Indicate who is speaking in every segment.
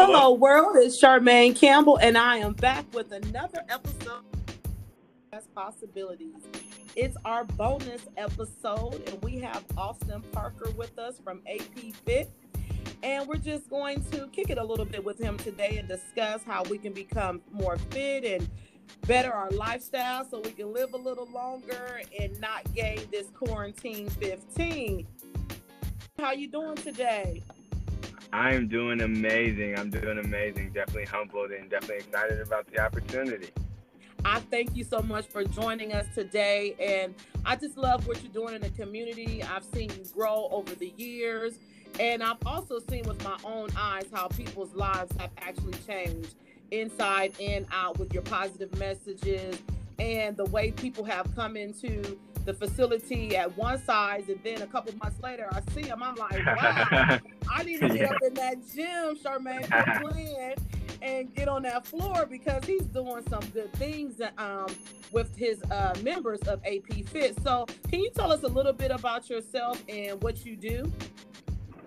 Speaker 1: Hello, world. It's Charmaine Campbell, and I am back with another episode of Possibilities. It's our bonus episode, and we have Austin Parker with us from AP Fit. And we're just going to kick it a little bit with him today and discuss how we can become more fit and better our lifestyle so we can live a little longer and not gain this quarantine 15. How you doing today?
Speaker 2: I am doing amazing. I'm doing amazing. Definitely humbled and definitely excited about the opportunity.
Speaker 1: I thank you so much for joining us today. And I just love what you're doing in the community. I've seen you grow over the years. And I've also seen with my own eyes how people's lives have actually changed inside and out with your positive messages and the way people have come into the facility at one size, and then a couple months later, I see him. I'm like, wow, I need to get yeah. up in that gym, Charmaine, playing and get on that floor because he's doing some good things um, with his uh, members of AP Fit. So, can you tell us a little bit about yourself and what you do?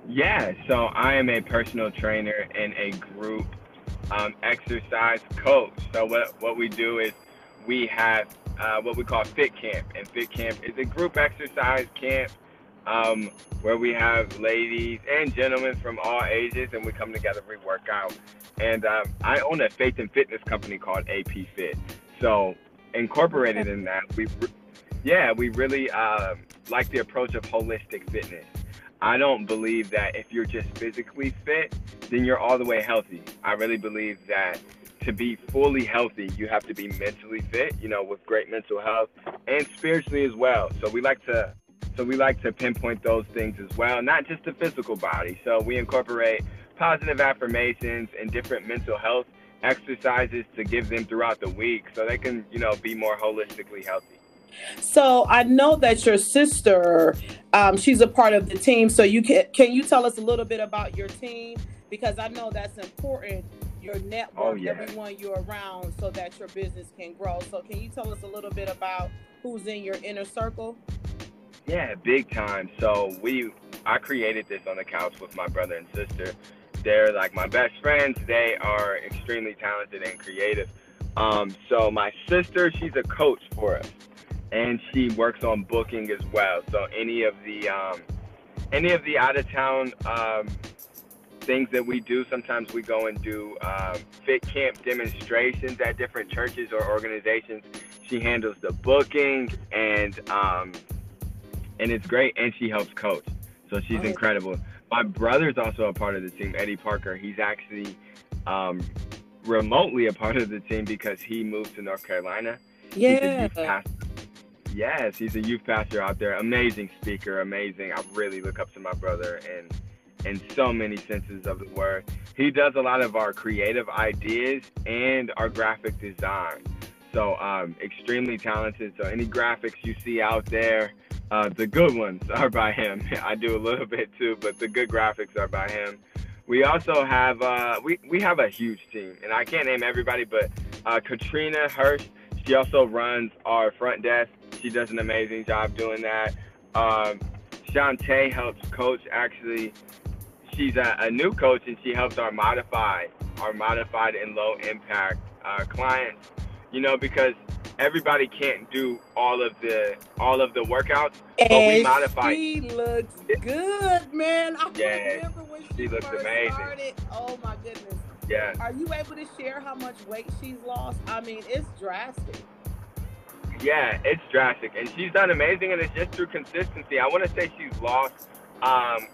Speaker 2: Yeah, so I am a personal trainer and a group um, exercise coach. So what what we do is we have uh, what we call Fit Camp, and Fit Camp is a group exercise camp um, where we have ladies and gentlemen from all ages, and we come together, we work out. And um, I own a faith and fitness company called AP Fit. So incorporated in that, we, yeah, we really um, like the approach of holistic fitness. I don't believe that if you're just physically fit, then you're all the way healthy. I really believe that to be fully healthy, you have to be mentally fit, you know, with great mental health and spiritually as well. So we like to so we like to pinpoint those things as well, not just the physical body. So we incorporate positive affirmations and different mental health exercises to give them throughout the week so they can, you know, be more holistically healthy.
Speaker 1: So I know that your sister, um, she's a part of the team. So you can can you tell us a little bit about your team because I know that's important. Your network, oh, yeah. everyone you're around, so that your business can grow. So can you tell us a little bit about who's in your inner circle?
Speaker 2: Yeah, big time. So we, I created this on the couch with my brother and sister. They're like my best friends. They are extremely talented and creative. Um, so my sister, she's a coach for us and she works on booking as well. So any of the um, any of the out of town um, things that we do, sometimes we go and do um, fit camp demonstrations at different churches or organizations. She handles the booking and um, and it's great, and she helps coach. So she's oh. incredible. My brother's also a part of the team, Eddie Parker. He's actually um, remotely a part of the team because he moved to North Carolina.
Speaker 1: Yeah.
Speaker 2: Yes, he's a youth pastor out there. Amazing speaker, amazing. I really look up to my brother in in so many senses of the word. He does a lot of our creative ideas and our graphic design. So um, extremely talented. So any graphics you see out there, uh, the good ones are by him. I do a little bit too, but the good graphics are by him. We also have uh, we we have a huge team, and I can't name everybody, but uh, Katrina Hirsch. She also runs our front desk she does an amazing job doing that. Um, Shantae helps coach. Actually, she's a, a, new coach and she helps our modified, our modified and low impact uh, clients. You know, because everybody can't do all of the all of the workouts,
Speaker 1: and but we modify. She looks good, man. I yeah, remember when she, she looks amazing. Started. Oh my goodness.
Speaker 2: Yeah.
Speaker 1: Are you able to share how much weight she's lost? I mean, it's drastic.
Speaker 2: Yeah, it's drastic, and she's done amazing, and it's just through consistency. I want to say she's lost um,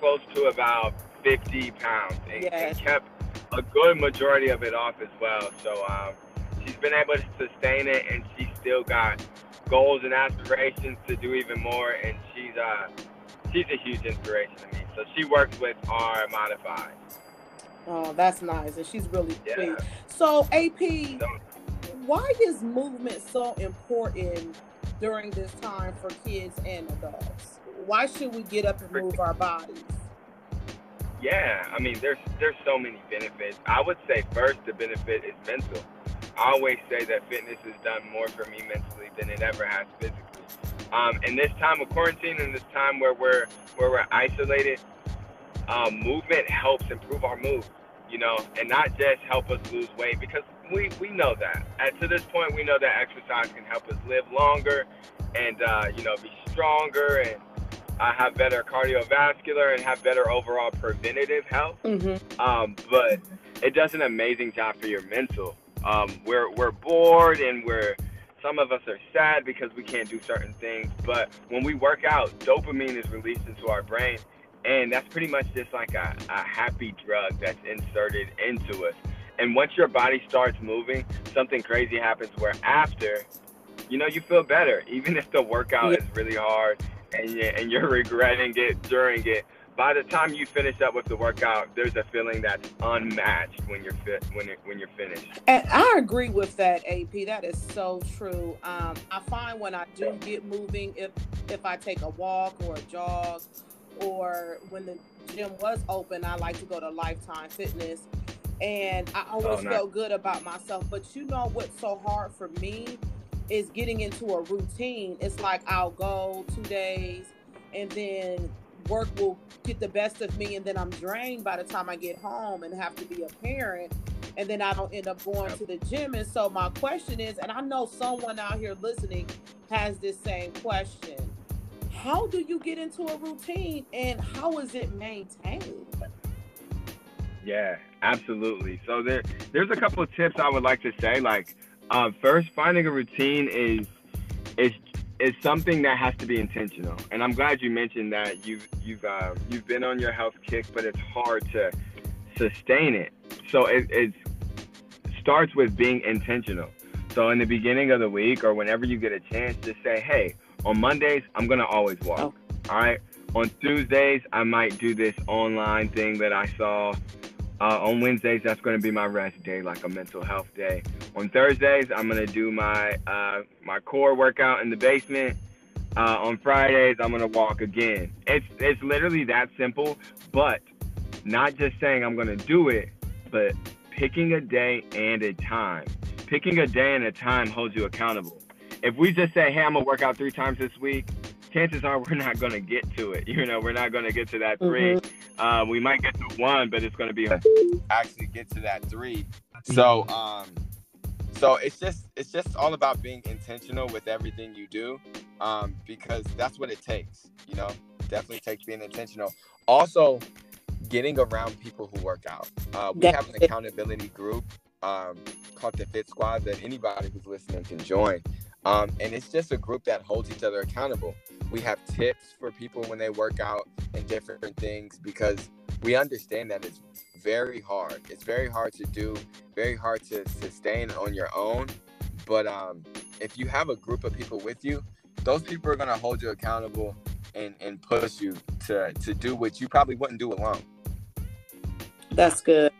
Speaker 2: close to about 50 pounds, and, yes. and, kept a good majority of it off as well. So um, she's been able to sustain it, and she's still got goals and aspirations to do even more. And she's uh, she's a huge inspiration to me. So she works with our modified.
Speaker 1: Oh, that's nice, and she's really yeah. sweet. So AP. So, why is movement so important during this time for kids and adults? Why should we get up and move our bodies?
Speaker 2: Yeah, I mean, there's there's so many benefits. I would say first the benefit is mental. I always say that fitness has done more for me mentally than it ever has physically. Um, in this time of quarantine, in this time where we're where we're isolated, um, movement helps improve our mood. you know, and not just help us lose weight because we, we know that. And to this point, we know that exercise can help us live longer and, uh, you know, be stronger and uh, have better cardiovascular and have better overall preventative health. Mm-hmm. Um, but it does an amazing job for your mental. Um, we're, we're bored and we're, some of us are sad because we can't do certain things. But when we work out, dopamine is released into our brain and that's pretty much just like a, a happy drug that's inserted into us. And once your body starts moving, something crazy happens where after, you know, you feel better, even if the workout yeah. is really hard and, and you're regretting it during it. By the time you finish up with the workout, there's a feeling that's unmatched when you're fit when it, when you're finished.
Speaker 1: And I agree with that, AP. That is so true. Um, I find when I do get moving, if if I take a walk or a jog or when the gym was open, I like to go to Lifetime Fitness. And I always oh, nice. felt good about myself. But you know what's so hard for me is getting into a routine. It's like I'll go two days and then work will get the best of me and then I'm drained by the time I get home and have to be a parent and then I don't end up going to the gym. And so my question is, and I know someone out here listening has this same question how do you get into a routine and how is it maintained?
Speaker 2: Yeah, absolutely. So there, there's a couple of tips I would like to say. Like, uh, first, finding a routine is is is something that has to be intentional. And I'm glad you mentioned that you've you've uh, you've been on your health kick, but it's hard to sustain it. So it, it starts with being intentional. So in the beginning of the week or whenever you get a chance, just say, hey, on Mondays, I'm gonna always walk. Oh. All right. On Tuesdays, I might do this online thing that I saw. Uh, on Wednesdays, that's going to be my rest day, like a mental health day. On Thursdays, I'm going to do my uh, my core workout in the basement. Uh, on Fridays, I'm going to walk again. It's it's literally that simple, but not just saying I'm going to do it, but picking a day and a time. Picking a day and a time holds you accountable if we just say, hey, I'm gonna work out three times this week, chances are we're not gonna get to it. You know, we're not gonna get to that 3 mm-hmm. uh, we might get to one, but it's gonna be
Speaker 3: actually get to that three. So, um, so it's just it's just all about being intentional with everything you do, um, because that's what it takes. You know, definitely takes being intentional. Also, getting around people who work out. Uh, we have an accountability group um, called the Fit Squad that anybody who's listening can join. Um, and it's just a group that holds each other accountable. We have tips for people when they work out and different things because we understand that it's very hard. It's very hard to do, very hard to sustain on your own. But um, if you have a group of people with you, those people are going to hold you accountable and, and push you to, to do what you probably wouldn't do alone.
Speaker 1: That's good.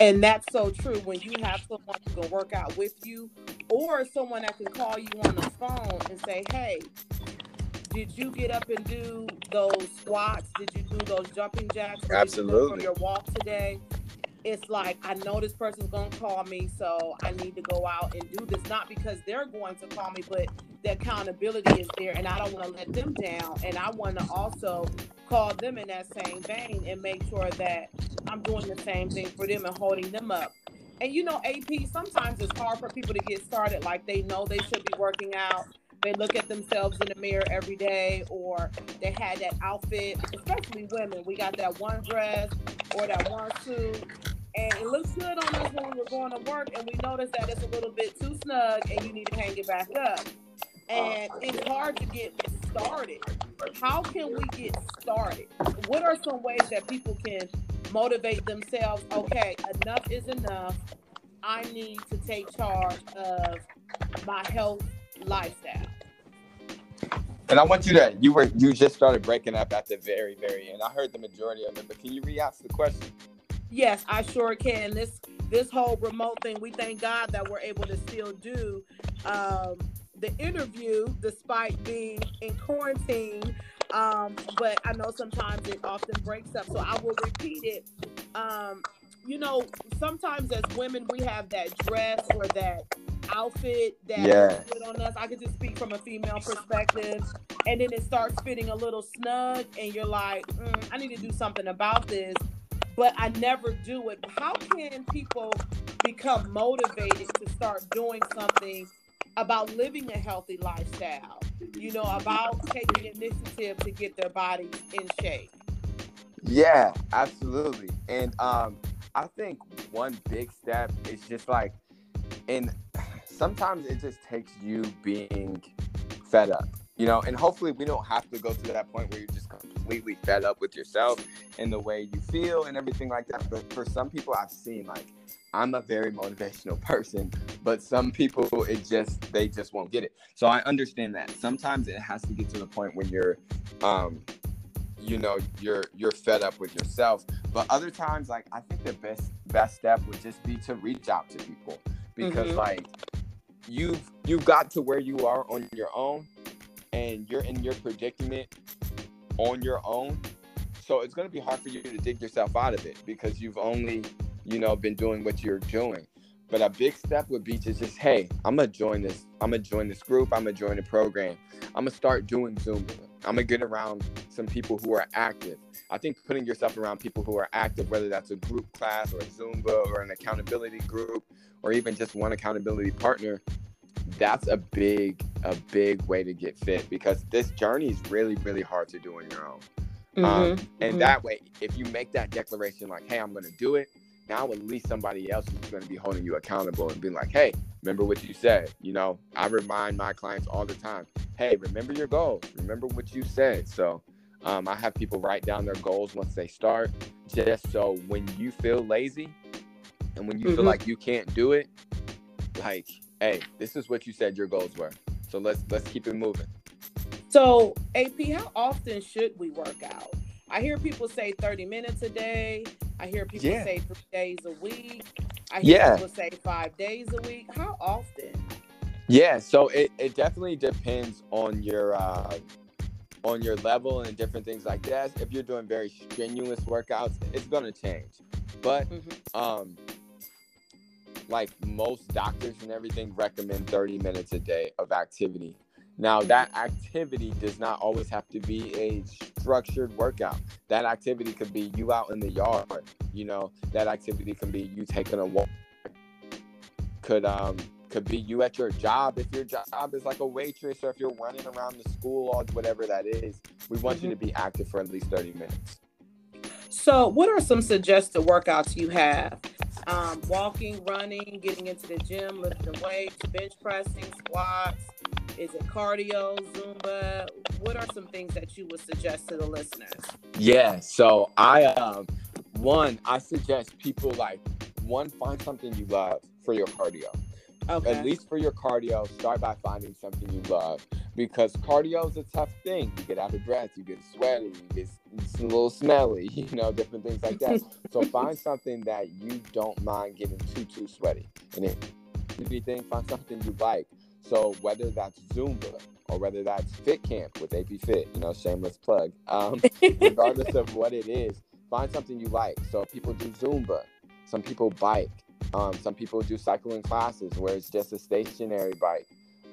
Speaker 1: And that's so true. When you have someone who can work out with you, or someone that can call you on the phone and say, "Hey, did you get up and do those squats? Did you do those jumping jacks?
Speaker 3: Absolutely.
Speaker 1: from your walk today?" It's like I know this person's gonna call me, so I need to go out and do this. Not because they're going to call me, but the accountability is there, and I don't want to let them down. And I want to also call them in that same vein and make sure that I'm doing the same thing for them and holding them up and you know, AP, sometimes it's hard for people to get started. Like they know they should be working out. They look at themselves in the mirror every day, or they had that outfit, especially women. We got that one dress or that one suit, and it looks good on us when we're going to work, and we notice that it's a little bit too snug and you need to hang it back up. And it's hard to get started. How can we get started? What are some ways that people can motivate themselves okay enough is enough i need to take charge of my health lifestyle
Speaker 3: and i want you to you were you just started breaking up at the very very end i heard the majority of it but can you re-ask the question
Speaker 1: yes i sure can this this whole remote thing we thank god that we're able to still do um, the interview despite being in quarantine um, but I know sometimes it often breaks up. So I will repeat it. Um, you know, sometimes as women we have that dress or that outfit that yeah. on us. I could just speak from a female perspective, and then it starts fitting a little snug, and you're like, mm, I need to do something about this. but I never do it. How can people become motivated to start doing something about living a healthy lifestyle? You know, about taking initiative to get their body in shape.
Speaker 2: Yeah, absolutely. And um, I think one big step is just like, and sometimes it just takes you being fed up, you know, and hopefully we don't have to go to that point where you're just completely fed up with yourself and the way you feel and everything like that. But for some people I've seen, like, I'm a very motivational person, but some people it just they just won't get it. So I understand that. Sometimes it has to get to the point when you're um you know you're you're fed up with yourself. But other times like i think the best best step would just be to reach out to people because mm-hmm. like you've you've got to where you are on your own and you're in your predicament on your own. So it's going to be hard for you to dig yourself out of it because you've only you know been doing what you're doing. But a big step would be to just hey i'm gonna join this i'm gonna join this group i'm gonna join the program. I'm gonna start doing zumba i'm gonna get around some people who are active i think putting yourself around people who are active whether that's a group class or a zumba or an accountability group or even just one accountability partner that's a big a big way to get fit because this journey is really really hard to do on your own mm-hmm, um, and mm-hmm. that way if you make that declaration like hey i'm gonna do it now at least somebody else is to be holding you accountable and being like, hey, remember what you said. You know, I remind my clients all the time, hey, remember your goals. Remember what you said. So um, I have people write down their goals once they start, just so when you feel lazy and when you mm-hmm. feel like you can't do it, like, hey, this is what you said your goals were. So let's let's keep it moving.
Speaker 1: So AP, how often should we work out? I hear people say 30 minutes a day. I hear people yeah. say three days a week. I hear yeah. people say five days a week. How often?
Speaker 2: Yeah, so it, it definitely depends on your uh, on your level and different things like that. If you're doing very strenuous workouts, it's gonna change. But mm-hmm. um, like most doctors and everything recommend 30 minutes a day of activity now, that activity does not always have to be a structured workout. That activity could be you out in the yard, you know, that activity can be you taking a walk. Could um could be you at your job if your job is like a waitress or if you're running around the school or whatever that is. We want mm-hmm. you to be active for at least 30 minutes.
Speaker 1: So, what are some suggested workouts you have? Um, walking, running, getting into the gym, lifting weights, bench pressing, squats, is it cardio, Zumba? What are some things that you would suggest to the listeners?
Speaker 2: Yeah, so I um one I suggest people like one find something you love for your cardio. Okay. At least for your cardio, start by finding something you love because cardio is a tough thing. You get out of breath, you get sweaty, you get a little smelly, you know, different things like that. so find something that you don't mind getting too too sweaty, and if anything, find something you like. So whether that's Zumba or whether that's Fit Camp with AP Fit, you know, shameless plug. Um, regardless of what it is, find something you like. So people do Zumba, some people bike, um, some people do cycling classes where it's just a stationary bike.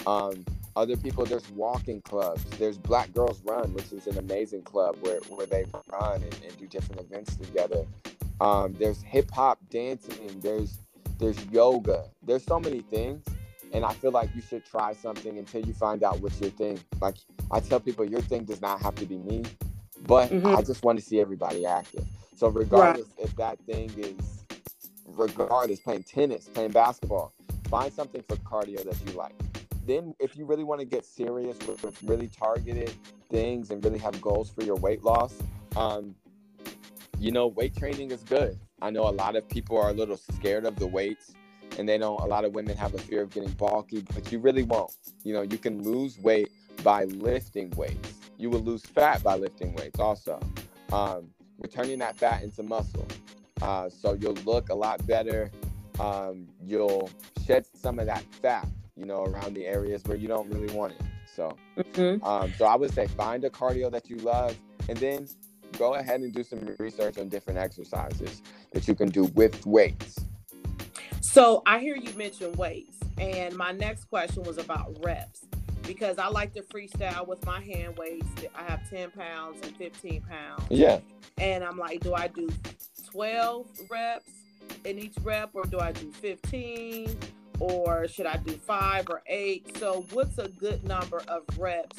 Speaker 2: Um, other people, there's walking clubs. There's Black Girls Run, which is an amazing club where, where they run and, and do different events together. Um, there's hip hop dancing. There's there's yoga. There's so many things and I feel like you should try something until you find out what's your thing. Like I tell people, your thing does not have to be me, but mm-hmm. I just want to see everybody active. So regardless right. if that thing is, regardless playing tennis, playing basketball, find something for cardio that you like. Then, if you really want to get serious with, with really targeted things and really have goals for your weight loss, um, you know, weight training is good. I know a lot of people are a little scared of the weights and they don't a lot of women have a fear of getting bulky but you really won't. You know you can lose weight by lifting weights. You will lose fat by lifting weights also. Um, we're turning that fat into muscle uh, so you'll look a lot better. Um, you'll shed some of that fat you know around the areas where you don't really want it. So mm-hmm. um, so i would say find a cardio that you love and then go ahead and do some research on different exercises that you can do with weights
Speaker 1: so I hear you mention weights, and my next question was about reps because I like to freestyle with my hand weights. I have 10 pounds and 15 pounds.
Speaker 2: Yeah.
Speaker 1: And I'm like, do I do 12 reps in each rep, or do I do 15? Or should I do five or eight? So, what's a good number of reps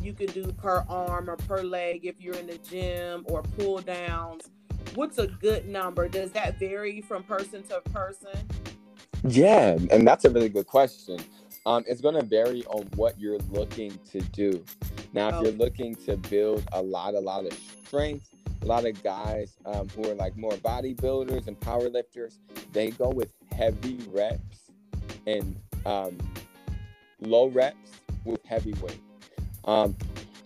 Speaker 1: you can do per arm or per leg if you're in the gym or pull downs? What's a good number? Does that vary from person to person?
Speaker 2: Yeah, and that's a really good question. Um, it's going to vary on what you're looking to do. Now, if oh. you're looking to build a lot, a lot of strength, a lot of guys um, who are like more bodybuilders and power lifters, they go with heavy reps and um, low reps with heavy weight. Um,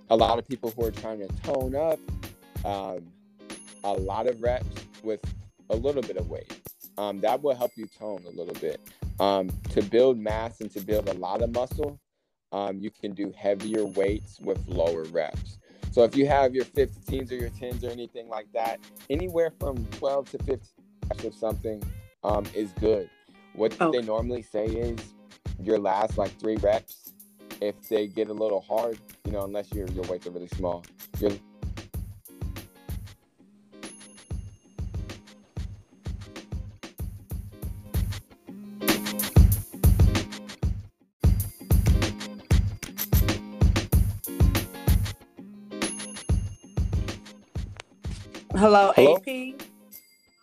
Speaker 2: a lot of people who are trying to tone up, um, a lot of reps with a little bit of weight. Um, that will help you tone a little bit. Um, to build mass and to build a lot of muscle, um, you can do heavier weights with lower reps. So if you have your 15s or your 10s or anything like that, anywhere from 12 to 15 reps of something um, is good. What oh. they normally say is your last like three reps, if they get a little hard, you know, unless your your weights are really small, your
Speaker 1: Hello, Hello, AP.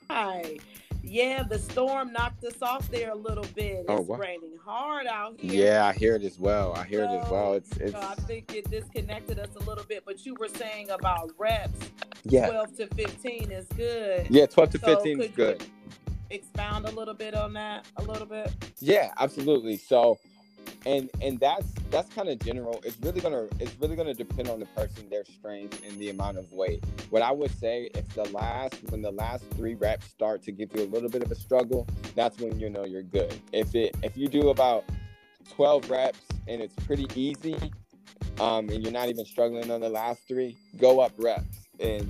Speaker 1: Hi. Yeah, the storm knocked us off there a little bit. Oh, it's oh, raining hard out here.
Speaker 2: Yeah, I hear it as well. I hear so, it as well. It's, it's...
Speaker 1: So I think it disconnected us a little bit. But you were saying about reps. Yeah. Twelve to fifteen is good.
Speaker 2: Yeah, twelve to so fifteen is good.
Speaker 1: Expound a little bit on that, a little bit.
Speaker 2: Yeah, absolutely. So and and that's that's kind of general. It's really gonna it's really gonna depend on the person their strength and the amount of weight. What i would say if the last when the last three reps start to give you a little bit of a struggle that's when you know you're good. If it if you do about 12 reps and it's pretty easy um, and you're not even struggling on the last three go up reps. And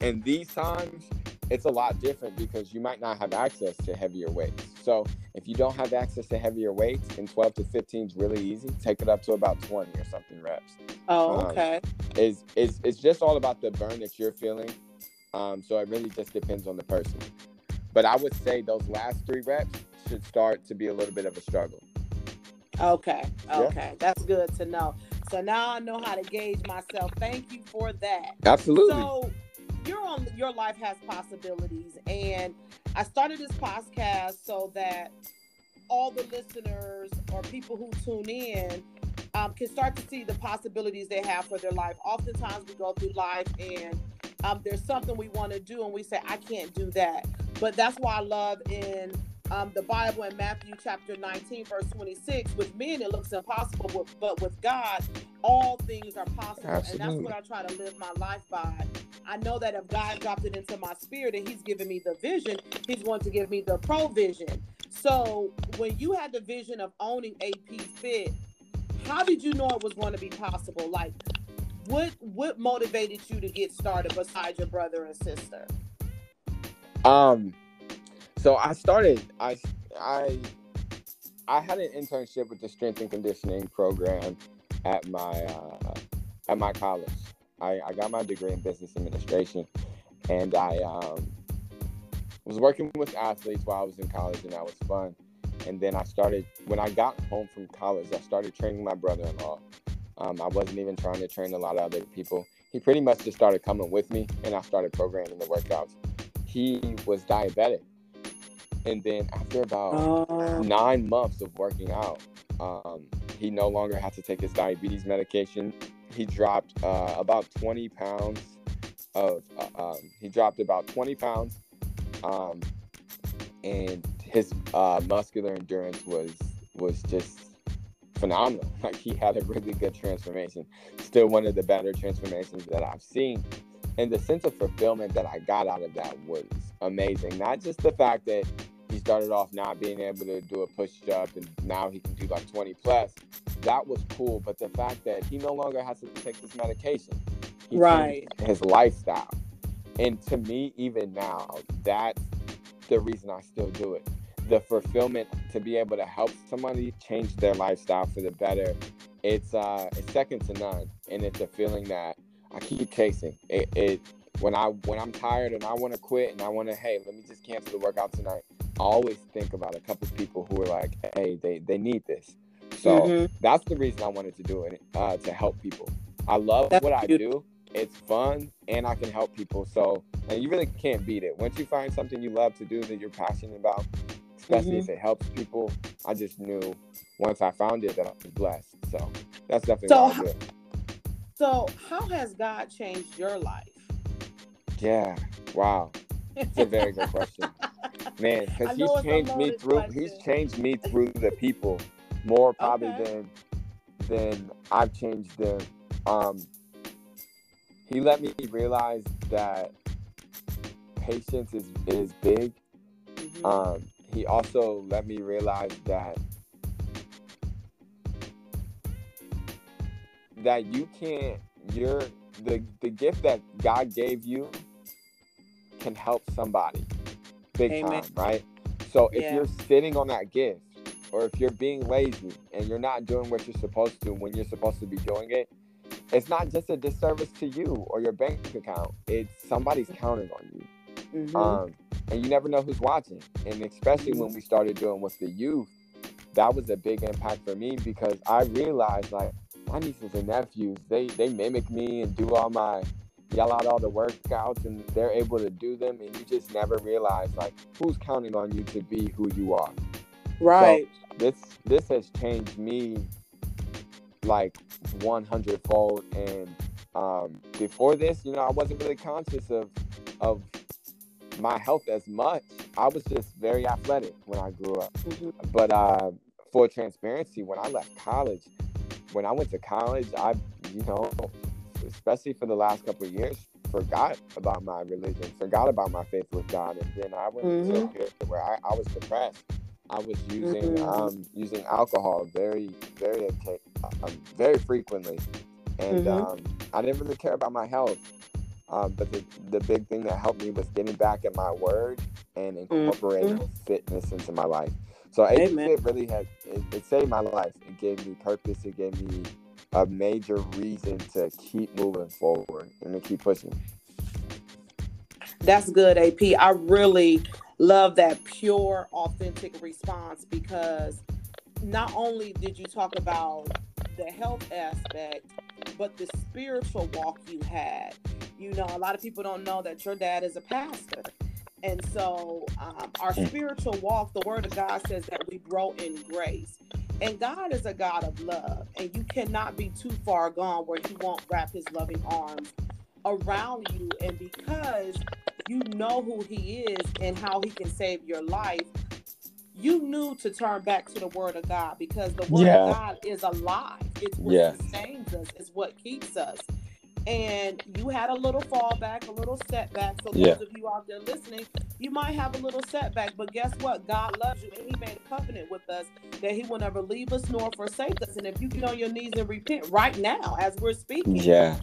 Speaker 2: and these times it's a lot different because you might not have access to heavier weights. So if you don't have access to heavier weights, and 12 to 15 is really easy. Take it up to about 20 or something reps.
Speaker 1: Oh, um, okay.
Speaker 2: It's, it's, it's just all about the burn that you're feeling. Um, so it really just depends on the person. But I would say those last three reps should start to be a little bit of a struggle.
Speaker 1: Okay. Okay. Yeah. That's good to know. So now I know how to gauge myself. Thank you for that.
Speaker 2: Absolutely.
Speaker 1: So you're on your life has possibilities. And i started this podcast so that all the listeners or people who tune in um, can start to see the possibilities they have for their life. Oftentimes we go through life and um, there's something we want to do and we say i can't do that. But that's why i love in um, the Bible in Matthew chapter 19, verse 26. With men, it looks impossible, but, but with God, all things are possible. Absolutely. And that's what I try to live my life by. I know that if God dropped it into my spirit and He's given me the vision, He's going to give me the provision. So when you had the vision of owning AP Fit, how did you know it was going to be possible? Like, what what motivated you to get started besides your brother and sister?
Speaker 2: Um, so I started. I I I had an internship with the strength and conditioning program at my uh, at my college. I, I got my degree in business administration, and I um, was working with athletes while I was in college, and that was fun. And then I started when I got home from college. I started training my brother-in-law. Um, I wasn't even trying to train a lot of other people. He pretty much just started coming with me, and I started programming the workouts. He was diabetic, and then after about uh... nine months of working out, um, he no longer had to take his diabetes medication. He dropped uh, about 20 pounds of, uh, um, he dropped about 20 pounds. Um, and his uh, muscular endurance was, was just phenomenal. Like he had a really good transformation. Still one of the better transformations that I've seen. And the sense of fulfillment that I got out of that was amazing. Not just the fact that he started off not being able to do a push up and now he can do like 20 plus. That was cool. But the fact that he no longer has to take this medication,
Speaker 1: he right?
Speaker 2: His lifestyle. And to me, even now, that's the reason I still do it. The fulfillment to be able to help somebody change their lifestyle for the better, it's uh, it's second to none, and it's a feeling that I keep chasing. It, it when I when I'm tired and I want to quit and I want to, hey, let me just cancel the workout tonight. Always think about a couple people who are like, hey, they they need this. So mm-hmm. that's the reason I wanted to do it uh, to help people. I love that's what I do. It's fun and I can help people. So and you really can't beat it. Once you find something you love to do that you're passionate about, especially mm-hmm. if it helps people, I just knew once I found it that I was blessed. So that's definitely so, how,
Speaker 1: so how has God changed your life?
Speaker 2: Yeah. Wow. It's a very good question. Man, because he's changed me through question. he's changed me through the people more probably okay. than than I've changed them. Um he let me realize that patience is is big. Mm-hmm. Um he also let me realize that that you can't you're the the gift that God gave you can help somebody big Amen. time, right? So if yeah. you're sitting on that gift or if you're being lazy and you're not doing what you're supposed to when you're supposed to be doing it, it's not just a disservice to you or your bank account. It's somebody's counting on you. Mm-hmm. Um, and you never know who's watching. And especially when we started doing with the youth, that was a big impact for me because I realized like my nieces and nephews, they they mimic me and do all my yell out all the workouts and they're able to do them and you just never realize like who's counting on you to be who you are.
Speaker 1: Right.
Speaker 2: So this this has changed me like 100 fold and um, before this, you know, I wasn't really conscious of of my health as much. I was just very athletic when I grew up. Mm-hmm. But uh, for transparency, when I left college, when I went to college, I, you know, especially for the last couple of years, forgot about my religion, forgot about my faith with God, and then I went mm-hmm. into a period where I, I was depressed. I was using mm-hmm. um, using alcohol very, very, um, very frequently, and mm-hmm. um, I didn't really care about my health. Um, but the, the big thing that helped me was getting back at my word and incorporating mm-hmm. fitness into my life. So AP Fit really had it, it, saved my life. It gave me purpose. It gave me a major reason to keep moving forward and to keep pushing.
Speaker 1: That's good, AP. I really love that pure, authentic response because not only did you talk about the health aspect, but the spiritual walk you had. You know, a lot of people don't know that your dad is a pastor. And so, um, our hmm. spiritual walk, the word of God says that we grow in grace. And God is a God of love. And you cannot be too far gone where He won't wrap His loving arms around you. And because you know who He is and how He can save your life, you knew to turn back to the word of God because the word yeah. of God is alive. It's what sustains us, it's what keeps us and you had a little fallback, a little setback. So yeah. those of you out there listening, you might have a little setback, but guess what? God loves you, and He made a covenant with us that He will never leave us nor forsake us. And if you get on your knees and repent right now, as we're speaking,
Speaker 2: yeah,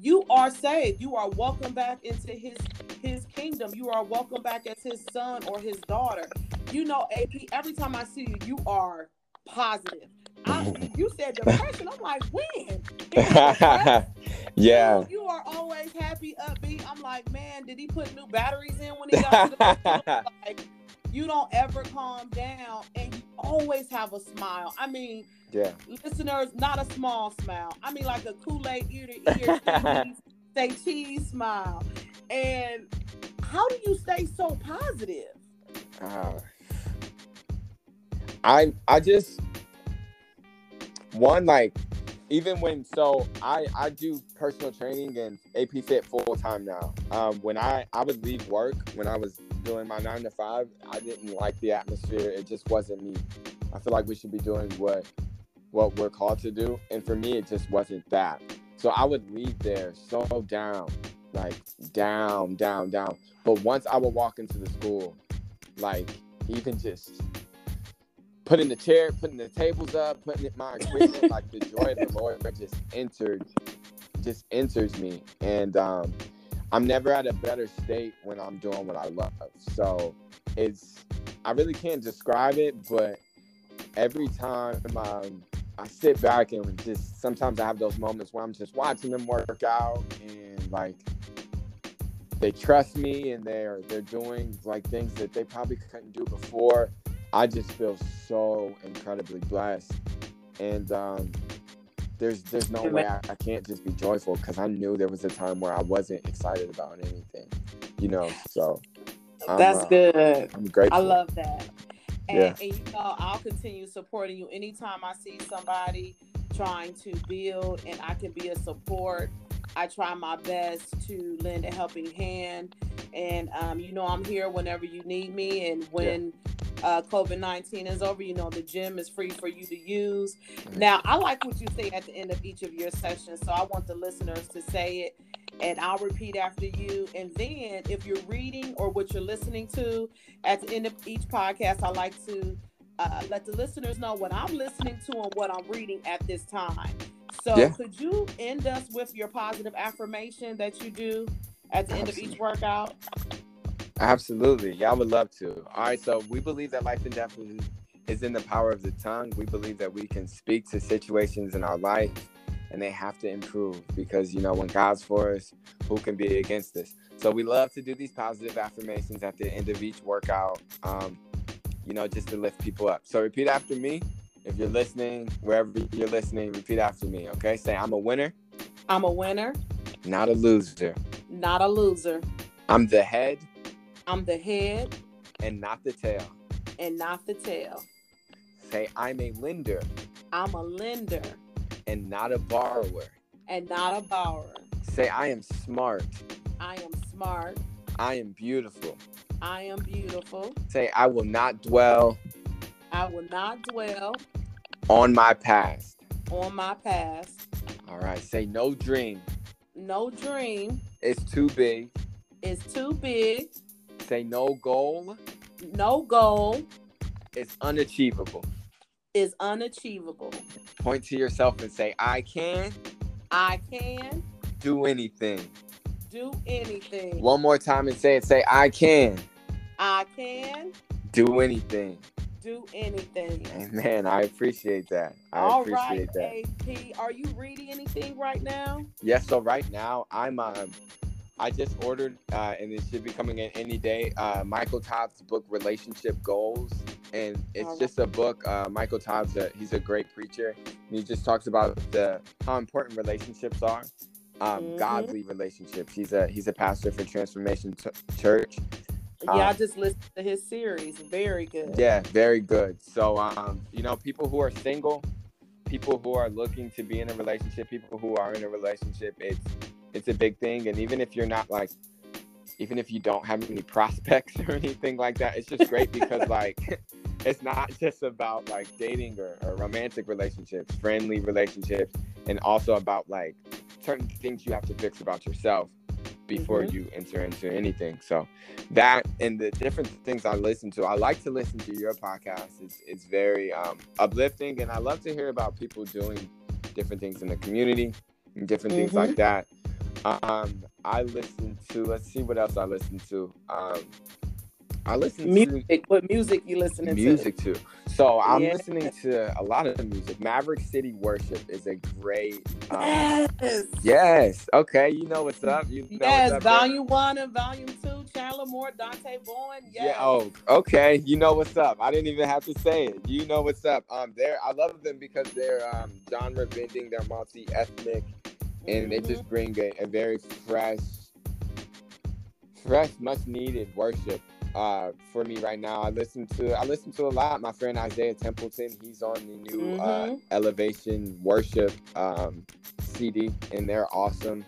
Speaker 1: you are saved. You are welcome back into His His kingdom. You are welcome back as His son or His daughter. You know, AP. Every time I see you, you are positive I, you said depression. I'm like, when?
Speaker 2: yeah.
Speaker 1: You, you, are always happy, upbeat. I'm like, man, did he put new batteries in when he got to the like, you don't ever calm down and you always have a smile. I mean,
Speaker 2: yeah.
Speaker 1: Listeners, not a small smile. I mean like a Kool-Aid ear to ear say cheese smile. And how do you stay so positive? Uh,
Speaker 2: I I just one like even when so I I do personal training and AP Fit full time now. Um, when I I would leave work when I was doing my nine to five, I didn't like the atmosphere. It just wasn't me. I feel like we should be doing what what we're called to do, and for me, it just wasn't that. So I would leave there so down, like down, down, down. But once I would walk into the school, like even just putting the chair, putting the tables up, putting it my equipment, like the joy of the Lord just entered, just enters me. And um, I'm never at a better state when I'm doing what I love. So it's I really can't describe it, but every time um, I sit back and just sometimes I have those moments where I'm just watching them work out and like they trust me and they're they're doing like things that they probably couldn't do before. I just feel so incredibly blessed, and um, there's there's no way I, I can't just be joyful because I knew there was a time where I wasn't excited about anything, you know. So
Speaker 1: I'm, that's uh, good.
Speaker 2: I'm grateful.
Speaker 1: I love that. And, yeah. and you know, I'll continue supporting you anytime I see somebody trying to build and I can be a support. I try my best to lend a helping hand. And um, you know, I'm here whenever you need me. And when yeah. Uh, COVID 19 is over, you know, the gym is free for you to use. Now, I like what you say at the end of each of your sessions. So I want the listeners to say it and I'll repeat after you. And then if you're reading or what you're listening to at the end of each podcast, I like to uh, let the listeners know what I'm listening to and what I'm reading at this time. So yeah. could you end us with your positive affirmation that you do at the end of each workout?
Speaker 2: Absolutely. Yeah, I would love to. All right. So we believe that life and death is in the power of the tongue. We believe that we can speak to situations in our life and they have to improve because you know when God's for us, who can be against us? So we love to do these positive affirmations at the end of each workout, um, you know, just to lift people up. So repeat after me. If you're listening, wherever you're listening, repeat after me. Okay, say I'm a winner.
Speaker 1: I'm a winner.
Speaker 2: Not a loser.
Speaker 1: Not a loser.
Speaker 2: I'm the head.
Speaker 1: I'm the head.
Speaker 2: And not the tail.
Speaker 1: And not the tail.
Speaker 2: Say I'm a lender.
Speaker 1: I'm a lender
Speaker 2: and not a borrower.
Speaker 1: And not a borrower.
Speaker 2: Say, I am smart.
Speaker 1: I am smart.
Speaker 2: I am beautiful.
Speaker 1: I am beautiful.
Speaker 2: Say, I will not dwell.
Speaker 1: I will not dwell.
Speaker 2: On my past.
Speaker 1: On my past.
Speaker 2: All right. Say, no dream.
Speaker 1: No dream.
Speaker 2: It's too big.
Speaker 1: It's too big.
Speaker 2: Say, no goal.
Speaker 1: No goal.
Speaker 2: It's unachievable
Speaker 1: is unachievable.
Speaker 2: Point to yourself and say, I can.
Speaker 1: I can.
Speaker 2: Do anything.
Speaker 1: Do anything.
Speaker 2: One more time and say it. Say, I can.
Speaker 1: I can.
Speaker 2: Do anything.
Speaker 1: Do anything.
Speaker 2: Man, I appreciate that. I
Speaker 1: All
Speaker 2: appreciate
Speaker 1: right, that. AP, are you reading anything right now?
Speaker 2: Yes. So right now, I'm um, I just ordered, uh, and it should be coming in any day. Uh, Michael Todd's book, Relationship Goals, and it's just a book. Uh, Michael Todd's a, he's a great preacher, and he just talks about the how important relationships are, um, mm-hmm. godly relationships. He's a he's a pastor for Transformation T- Church.
Speaker 1: Yeah, um, I just listened to his series. Very good.
Speaker 2: Yeah, very good. So, um, you know, people who are single, people who are looking to be in a relationship, people who are in a relationship, it's it's a big thing. And even if you're not like, even if you don't have any prospects or anything like that, it's just great because like it's not just about like dating or, or romantic relationships, friendly relationships, and also about like certain things you have to fix about yourself before mm-hmm. you enter into anything. So that and the different things I listen to, I like to listen to your podcast. It's it's very um, uplifting, and I love to hear about people doing different things in the community and different mm-hmm. things like mm-hmm. that. Um, I listen to. Let's see what else I listen to. Um, I listen to
Speaker 1: music. To, what music you listening
Speaker 2: music to? Music too. So I'm yeah. listening to a lot of music. Maverick City Worship is a great. Um, yes. Yes. Okay. You know what's up. You know
Speaker 1: yes.
Speaker 2: Up,
Speaker 1: volume one and volume two. Chandler Moore, Dante Bowe. Yes. Yeah.
Speaker 2: Oh. Okay. You know what's up. I didn't even have to say it. You know what's up. Um. They're. I love them because they're um genre bending. They're multi ethnic and they just bring a, a very fresh, fresh, much needed worship uh, for me right now. I listen to I listen to a lot. My friend Isaiah Templeton, he's on the new uh, mm-hmm. uh, Elevation Worship um, CD, and they're awesome.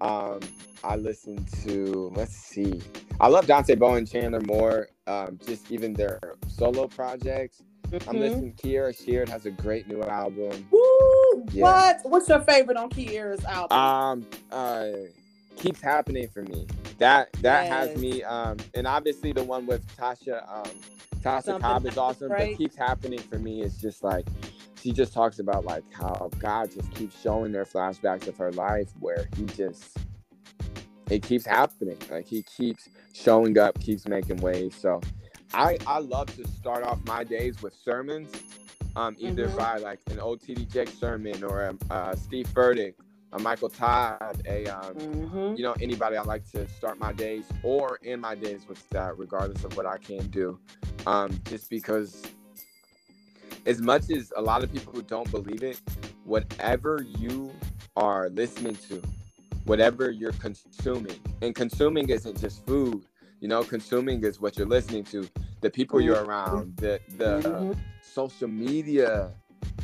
Speaker 2: Um, I listen to let's see, I love Dante Bowe, Chandler Moore, um, just even their solo projects. Mm-hmm. I'm listening. Kierra Sheard has a great new album.
Speaker 1: Woo! Yeah. What? What's your favorite on Kierra's album?
Speaker 2: Um, uh, keeps happening for me. That that yes. has me. Um, and obviously the one with Tasha, um, Tasha Cobb is awesome. Right. But keeps happening for me is just like she just talks about like how God just keeps showing her flashbacks of her life where he just it keeps happening. Like he keeps showing up, keeps making waves. So I I love to start off my days with sermons, um, either mm-hmm. by like an OTD Jake sermon or a, uh, Steve Furtick a Michael Todd, a um,
Speaker 1: Mm-hmm.
Speaker 2: you know anybody I like to start my days or end my days with that, regardless of what I can do. Um, just because, as much as a lot of people who don't believe it, whatever you are listening to, whatever you're consuming, and consuming isn't just food. You know, consuming is what you're listening to, the people you're around, the the
Speaker 1: Mhm.
Speaker 2: social media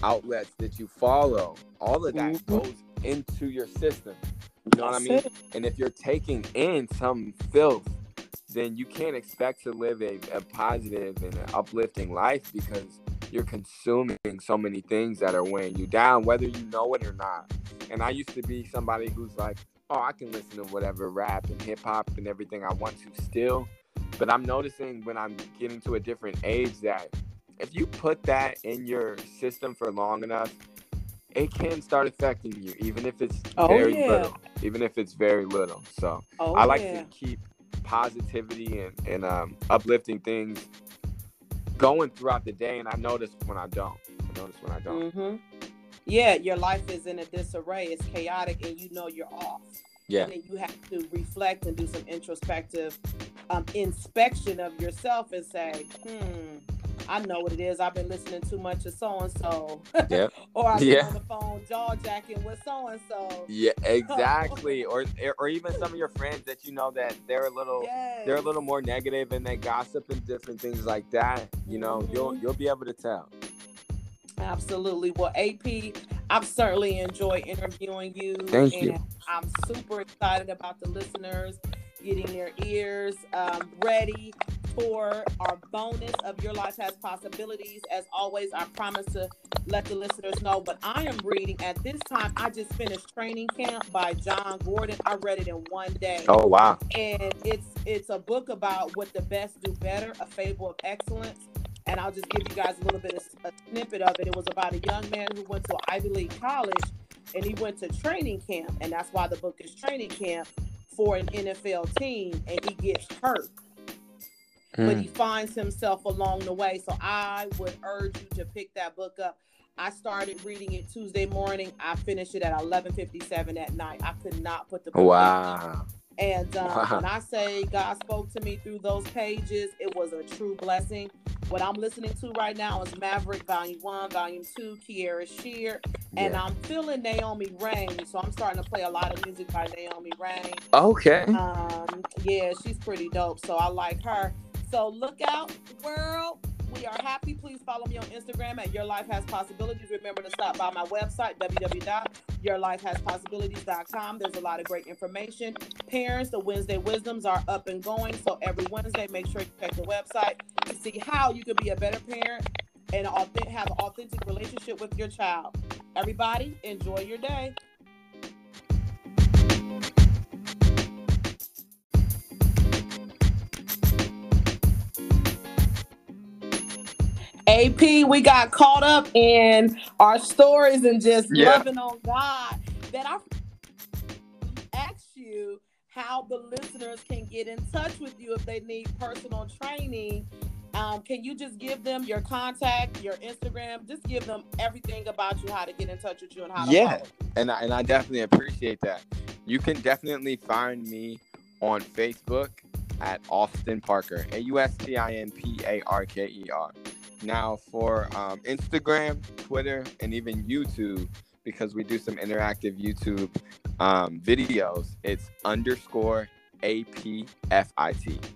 Speaker 2: outlets that you follow. All of that
Speaker 1: Mhm.
Speaker 2: goes into your system. You know what I mean? And if you're taking in some filth, then you can't expect to live a, a positive and an uplifting life because you're consuming so many things that are weighing you down, whether you know it or not. And I used to be somebody who's like, oh, I can listen to whatever rap and hip hop and everything I want to still. But I'm noticing when I'm getting to a different age that if you put that in your system for long enough, it can start affecting you, even if it's
Speaker 1: Oh,
Speaker 2: very
Speaker 1: yeah.
Speaker 2: little. Even if it's very little. So
Speaker 1: Oh,
Speaker 2: I like
Speaker 1: yeah.
Speaker 2: to keep positivity and, and um, uplifting things going throughout the day, and I notice when I don't. I notice when I don't.
Speaker 1: hmm Yeah, your life is in a disarray. It's chaotic, and you know you're off.
Speaker 2: Yeah.
Speaker 1: And then you have to reflect and do some introspective um, inspection of yourself and say, hmm, I know what it is. I've been listening too much of so and so.
Speaker 2: Yeah.
Speaker 1: or I've been
Speaker 2: Yeah.
Speaker 1: on the phone jaw jacking with so and so.
Speaker 2: Yeah, exactly. or or even some of your friends that you know that they're a little
Speaker 1: Yes.
Speaker 2: they're a little more negative and they gossip and different things like that. You know, you'll
Speaker 1: Mhm.
Speaker 2: you'll be able to tell.
Speaker 1: Absolutely. Well, AP, I've certainly enjoyed interviewing you.
Speaker 2: Thank
Speaker 1: and
Speaker 2: you.
Speaker 1: I'm super excited about the listeners getting their ears um, ready for our bonus of Your Life Has Possibilities. As always, I promise to let the listeners know, but I am reading at this time. I just finished Training Camp by Jon Gordon. I read it in one day
Speaker 2: Oh wow.
Speaker 1: and it's it's a book about what the best do better, a fable of excellence. And I'll just give you guys a little bit of a snippet of it. It was about a young man who went to Ivy League college, and he went to training camp, and that's why the book is Training Camp for an NFL team, and he gets hurt, but he finds himself along the way. So I would urge you to pick that book up. I started reading it Tuesday morning. I finished it at 11:57 at night. I could not put the book down.
Speaker 2: Wow.
Speaker 1: And um,
Speaker 2: Wow.
Speaker 1: when I say God spoke to me through those pages, it was a true blessing. What I'm listening to right now is Maverick Volume 1, Volume 2, Kierra Sheard, and
Speaker 2: Yeah.
Speaker 1: I'm feeling Naomi Raine. So I'm starting to play a lot of music by Naomi Raine.
Speaker 2: Okay.
Speaker 1: Um, yeah, she's pretty dope. So I like her. So look out, world. We are happy. Please follow me on Instagram at Your Life Has Possibilities. Remember to stop by my website, www.yourlifehaspossibilities.com. There's a lot of great information. Parents, the Wednesday Wisdoms are up and going. So every Wednesday, make sure you check the website to see how you can be a better parent and have an authentic relationship with your child. Everybody, enjoy your day. AP, we got caught up in our stories and just
Speaker 2: Yeah.
Speaker 1: loving on God. That I asked you how the listeners can get in touch with you if they need personal training. Um, can you just give them your contact, your Instagram? Just give them everything about you, how to get in touch with you, and how to
Speaker 2: Yeah. and I, and I definitely appreciate that. You can definitely find me on Facebook at Austin Parker, A U S T I N P A R K E R. Now for um, Instagram, Twitter, and even YouTube, because we do some interactive YouTube um, videos, it's underscore APFIT,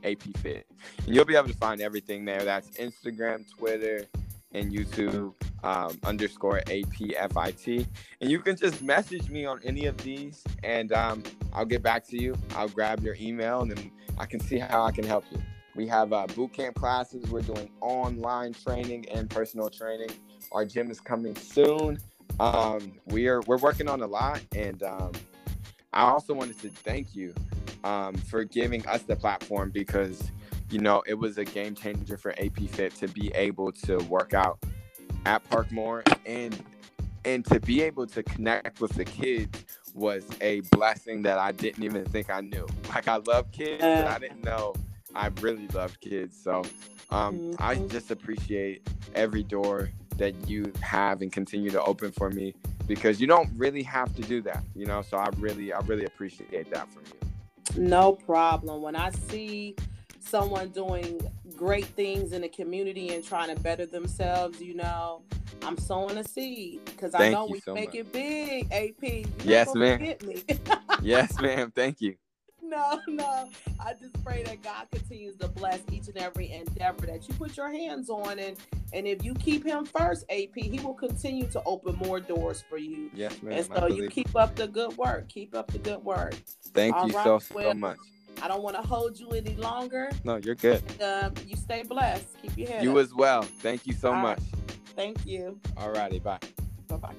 Speaker 2: AP Fit. And you'll be able to find everything there. That's Instagram, Twitter, and YouTube um, underscore APFIT. And you can just message me on any of these and um, I'll get back to you. I'll grab your email and then I can see how I can help you. We have uh, boot camp classes. We're doing online training and personal training. Our gym is coming soon. Um, we are we're working on a lot, and um, I also wanted to thank you um, for giving us the platform because you know it was a game changer for AP Fit to be able to work out at Parkmore and and to be able to connect with the kids was a blessing that I didn't even think I knew. Like I love kids, but I didn't know I really love kids. So um, I
Speaker 1: Mhm.
Speaker 2: just appreciate every door that you have and continue to open for me because you don't really have to do that, you know. So I really, I really appreciate that from you.
Speaker 1: No problem. When I see someone doing great things in the community and trying to better themselves, you know, I'm sowing a seed because I know we so make much. it big, AP.
Speaker 2: Yes, ma'am. yes, ma'am. Thank you.
Speaker 1: No, no. I just pray that God continues to bless each and every endeavor that you put your hands on, and and if you keep Him first, AP, He will continue to open more doors for you.
Speaker 2: Yes, ma'am.
Speaker 1: And so you keep up the good work. Keep up the good work.
Speaker 2: Thank All you right, so well, so much.
Speaker 1: I don't want to hold you any longer.
Speaker 2: No, you're good.
Speaker 1: And, um, you stay blessed. Keep your head.
Speaker 2: You
Speaker 1: up.
Speaker 2: as well. Thank you so All much. Right.
Speaker 1: Thank you.
Speaker 2: All righty. Bye.
Speaker 1: Bye bye.